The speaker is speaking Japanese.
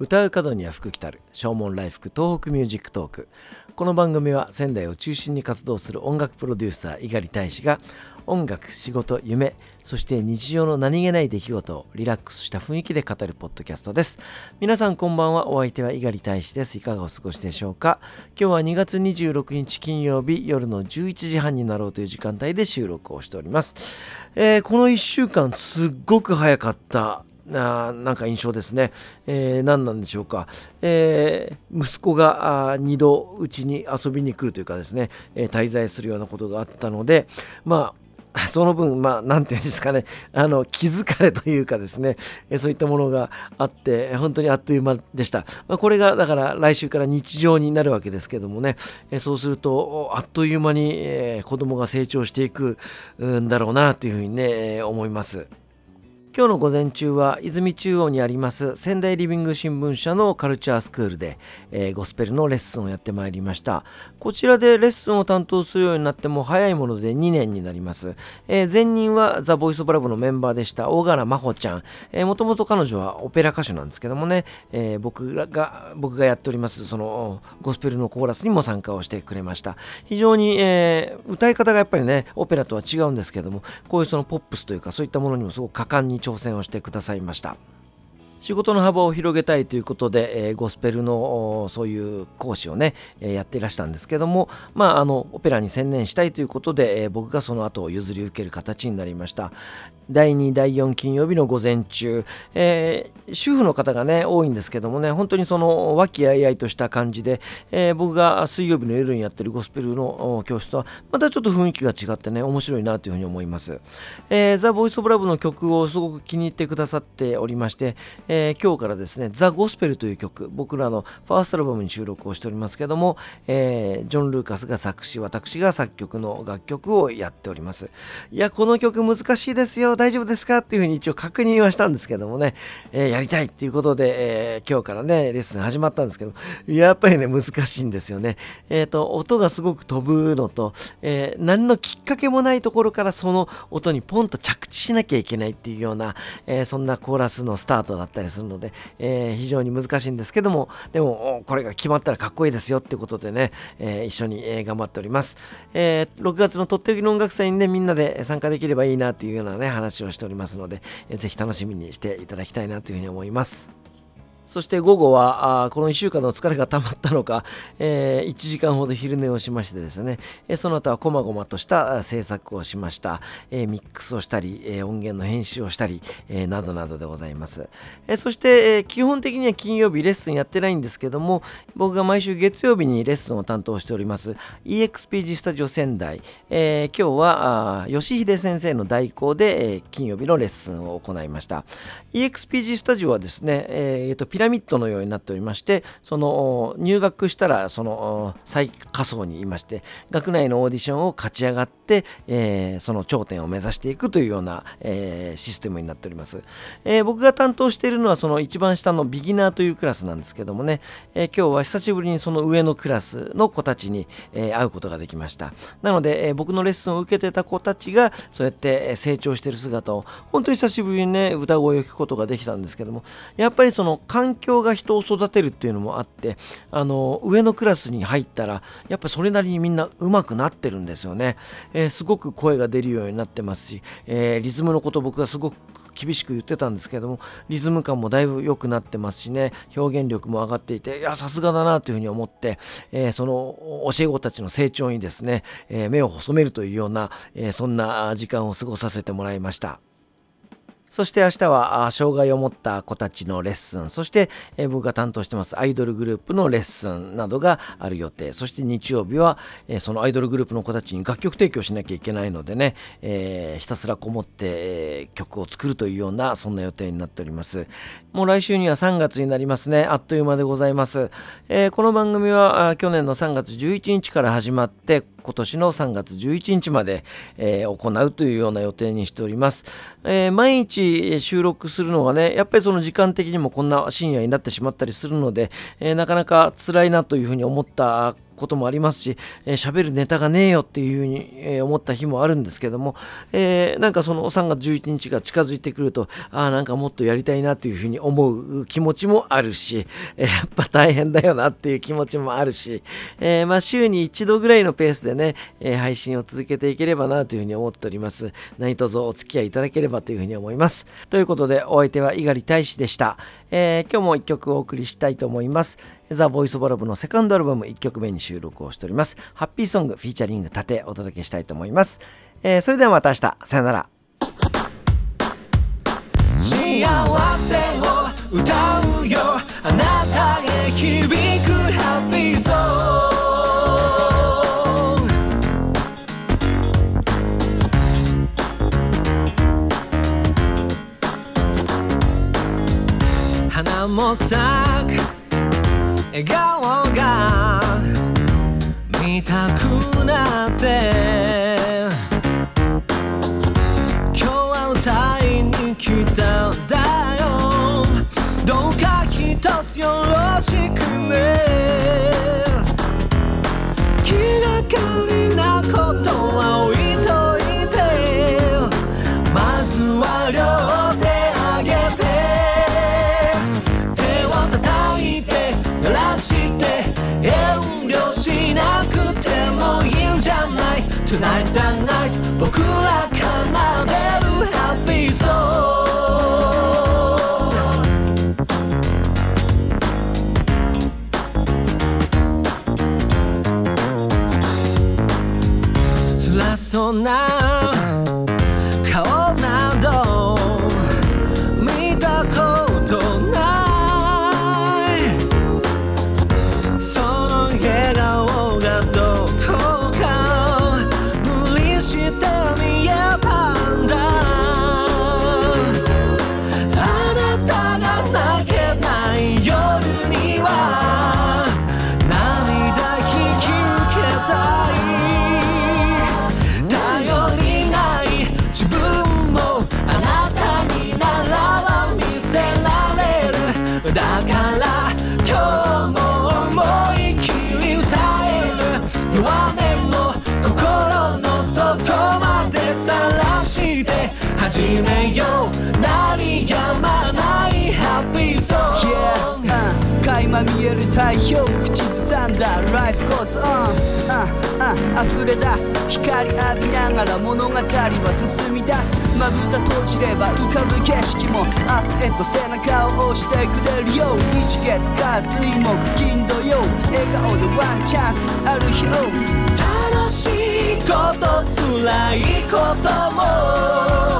歌う門には福来たる。唱門来福東北ミュージックトーク。この番組は仙台を中心に活動する音楽プロデューサー猪狩大使が音楽仕事夢そして日常の何気ない出来事をリラックスした雰囲気で語るポッドキャストです。皆さんこんばんは。お相手は猪狩大使です。いかがお過ごしでしょうか。今日は2月26日金曜日夜の11時半になろうという時間帯で収録をしております、えー、この1週間すっごく早かった。ななんか印象ですね、えー、何なんでしょうか、えー、息子が2度うちに遊びに来るというかですね、えー、滞在するようなことがあったのでまあその分、まあ、なんていうんですかね、あの、気づかれというかですね、えそういったものがあって、本当にあっという間でした。まあ、これが、だから来週から日常になるわけですけどもね、えそうすると、あっという間に、え子供が成長していくんだろうなというふうにね、思います。今日の午前中は泉中央にあります仙台リビング新聞社のカルチャースクールで、えー、ゴスペルのレッスンをやってまいりました。こちらでレッスンを担当するようになっても早いもので2年になります、えー、前任はザ・ボイス・ブラブのメンバーでした。大柄真帆ちゃん、えー、もともと彼女はオペラ歌手なんですけどもね、えー、僕らが僕がやっておりますそのゴスペルのコーラスにも参加をしてくれました。非常に、え、歌い方がやっぱりねオペラとは違うんですけどもこういうそのポップスというかそういったものにもすごく果敢に挑挑戦をしてくださいました。仕事の幅を広げたいということで、えー、ゴスペルのそういう講師をね、えー、やっていらしたんですけども、まあ、あのオペラに専念したいということで、えー、僕がその後を譲り受ける形になりました。第2第4金曜日の午前中、え主婦の方がね多いんですけどもね本当にその和気あいあいとした感じで、え僕が水曜日の夜にやってるゴスペルの教室とはまたちょっと雰囲気が違ってね面白いなというふうに思います、えザ・ボイス・オブ・ラブの曲をすごく気に入ってくださっておりましてえー、今日からですね、ザ・ゴスペルという曲、僕らのファーストアルバムに収録をしておりますけども、えー、ジョン・ルーカスが作詞、私が作曲の楽曲をやっております。いや、この曲難しいですよ、大丈夫ですかっていうふうに一応確認はしたんですけどもね、えー、やりたいっていうことで、え今日からね、レッスン始まったんですけど、やっぱりね、難しいんですよね。えっ、と、音がすごく飛ぶのと、え何のきっかけもないところからその音にポンと着地しなきゃいけないっていうような、えそんなコーラスのスタートだったったりするので、えー、非常に難しいんですけども、でも、これが決まったらかっこいいですよってことでね、えー、一緒に、え頑張っております。え6月のとっておきの音楽祭にね、みんなで参加できればいいなっていうようなね、話をしておりますので、えー、ぜひ楽しみにしていただきたいなというふうに思います。そして午後はあこの1週間の疲れが溜まったのか、えー、1時間ほど昼寝をしましてですね、えー、その後はこまごまとした制作をしました、えー、ミックスをしたり、え音源の編集をしたり、えなどなどでございます、えそして、え基本的には金曜日レッスンやってないんですけども僕が毎週月曜日にレッスンを担当しております EXPG スタジオ仙台、え今日はあ吉秀先生の代行で、え金曜日のレッスンを行いました。EXPG スタジオはですね、えーとピラミッドのようになっておりましてその入学したらその最下層にいまして学内のオーディションを勝ち上がって、えー、その頂点を目指していくというような、えー、システムになっております、えー、僕が担当しているのはその一番下のビギナーというクラスなんですけどもね、え今日は久しぶりにその上のクラスの子たちに、え会うことができました。なので、え僕のレッスンを受けてた子たちがそうやって成長している姿を本当に久しぶりにね歌声を聞くことができたんですけどもやっぱりその環環境が人を育てるっていうのもあってあの上のクラスに入ったらやっぱそれなりにみんな上手くなってるんですよね、えー、すごく声が出るようになってますし、えー、リズムのこと僕がすごく厳しく言ってたんですけどもリズム感もだいぶ良くなってますしね表現力も上がっていていやさすがだなというふうに思って、えー、その教え子たちの成長にですね、え目を細めるというような、えそんな時間を過ごさせてもらいました。そして明日は障害を持った子たちのレッスン、そして、僕が担当してますアイドルグループのレッスンなどがある予定、そして日曜日は、そのアイドルグループの子たちに楽曲提供しなきゃいけないのでね、えー、ひたすらこもって、曲を作るというようなそんな予定になっております。もう来週には3月になりますね。あっという間でございます。えー、この番組は去年の3月11日から始まって、今年の3月11日まで、えー、行うというような予定にしております、えー、毎日収録するのがねやっぱりその時間的にもこんな深夜になってしまったりするので、えー、なかなか辛いなというふうに思ったこともありますし喋、えー、るネタがねえよっていうふうに、えー、思った日もあるんですけども、えー、なんかその3月11日が近づいてくるとああなんかもっとやりたいなっていうふうに思う気持ちもあるし、えー、やっぱ大変だよなっていう気持ちもあるし、えー、まあ週に一度ぐらいのペースでね、えー、配信を続けていければなというふうに思っております。何卒お付き合いいただければというふうに思います。ということでお相手は猪狩大使でした。えー、今日も一曲お送りしたいと思います。ザ・ボイス・オブ・ラブのセカンドアルバム1曲目に収録をしております。ハッピーソングフィーチャリング盾お届けしたいと思います。えー、それではまた明日。さよなら。幸せを歌うよあなたへ響咲く笑顔が見たくなって今日は歌いに来たんだよ。どうか一つよろしくね。Tonight's the night 僕ら奏でるハッピーソーそんなよう鳴りやまないハッピーソン。グ、yeah, 垣間見える太陽。口ずさんだ。Life goes on、uh, uh, 溢れ出す。光浴びながら物語は進み出す。まぶた閉じれば浮かぶ景色も明日へと背中を押してくれるよ。日月火水木金土曜笑顔でワンチャンス。ある日を楽しいこと辛いことも。